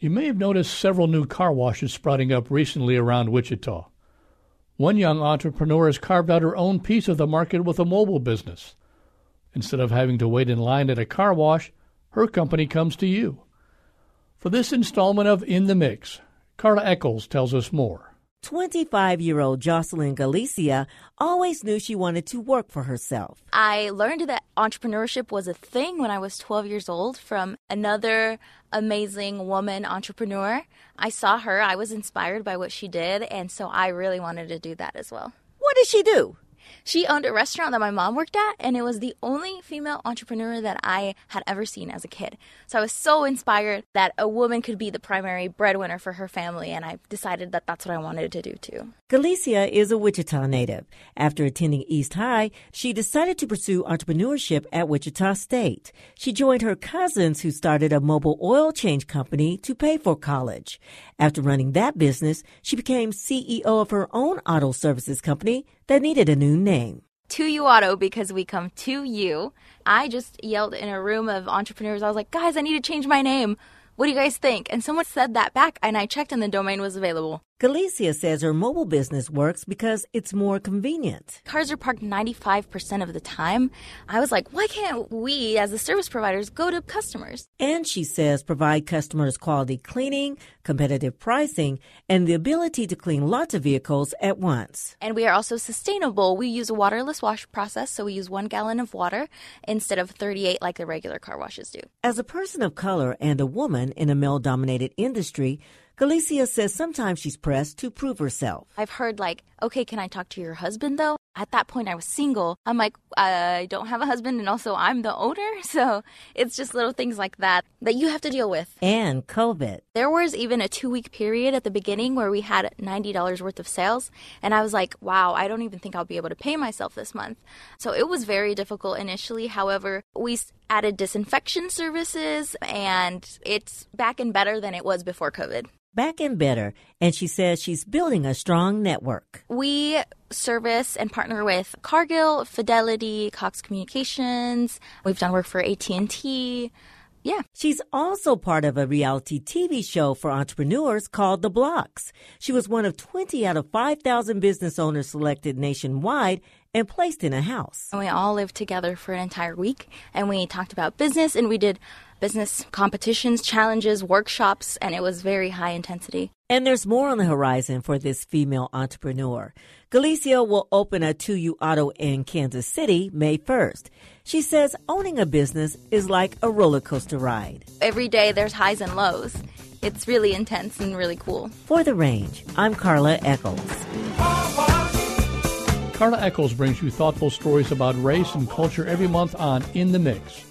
You may have noticed several new car washes sprouting up recently around Wichita. One young entrepreneur has carved out her own piece of the market with a mobile business. Instead of having to wait in line at a car wash, her company comes to you. For this installment of In the Mix, Carla Eckels tells us more. 25 year old Jocelyn Galicia always knew she wanted to work for herself. I learned that entrepreneurship was a thing when I was 12 years old from another amazing woman entrepreneur. I saw her, I was inspired by what she did, and so I really wanted to do that as well. What did she do? She owned a restaurant that my mom worked at, and it was the only female entrepreneur that I had ever seen as a kid. So I was so inspired that a woman could be the primary breadwinner for her family, and I decided that that's what I wanted to do too. Galicia is a Wichita native. After attending East High, she decided to pursue entrepreneurship at Wichita State. She joined her cousins who started a mobile oil change company to pay for college. After running that business, she became CEO of her own auto services company that needed a new name. 2U Auto because we come to you. I just yelled in a room of entrepreneurs. I was like, guys, I need to change my name. What do you guys think? And someone said that back, and I checked, and the domain was available. Galicia says her mobile business works because it's more convenient. Cars are parked 95% of the time. I was like, why can't we, as the service providers, go to customers? And she says provide customers quality cleaning, competitive pricing, and the ability to clean lots of vehicles at once. And we are also sustainable. We use a waterless wash process, so we use one gallon of water instead of 38 like the regular car washes do. As a person of color and a woman in a male dominated industry, Galicia says sometimes she's pressed to prove herself. I've heard, like, okay, can I talk to your husband though? At that point, I was single. I'm like, I don't have a husband, and also I'm the owner. So it's just little things like that that you have to deal with. And COVID. There was even a two week period at the beginning where we had $90 worth of sales. And I was like, wow, I don't even think I'll be able to pay myself this month. So it was very difficult initially. However, we added disinfection services, and it's back and better than it was before COVID back and better, and she says she's building a strong network. We service and partner with Cargill, Fidelity, Cox Communications. We've done work for AT&T. Yeah. She's also part of a reality TV show for entrepreneurs called The Blocks. She was one of 20 out of 5,000 business owners selected nationwide and placed in a house. And we all lived together for an entire week and we talked about business and we did business competitions, challenges, workshops, and it was very high intensity. And there's more on the horizon for this female entrepreneur. Galicia will open a 2U Auto in Kansas City May 1st. She says owning a business is like a roller coaster ride. Every day there's highs and lows. It's really intense and really cool. For The Range, I'm Carla Eckels. Carla Eckels brings you thoughtful stories about race and culture every month on In the Mix.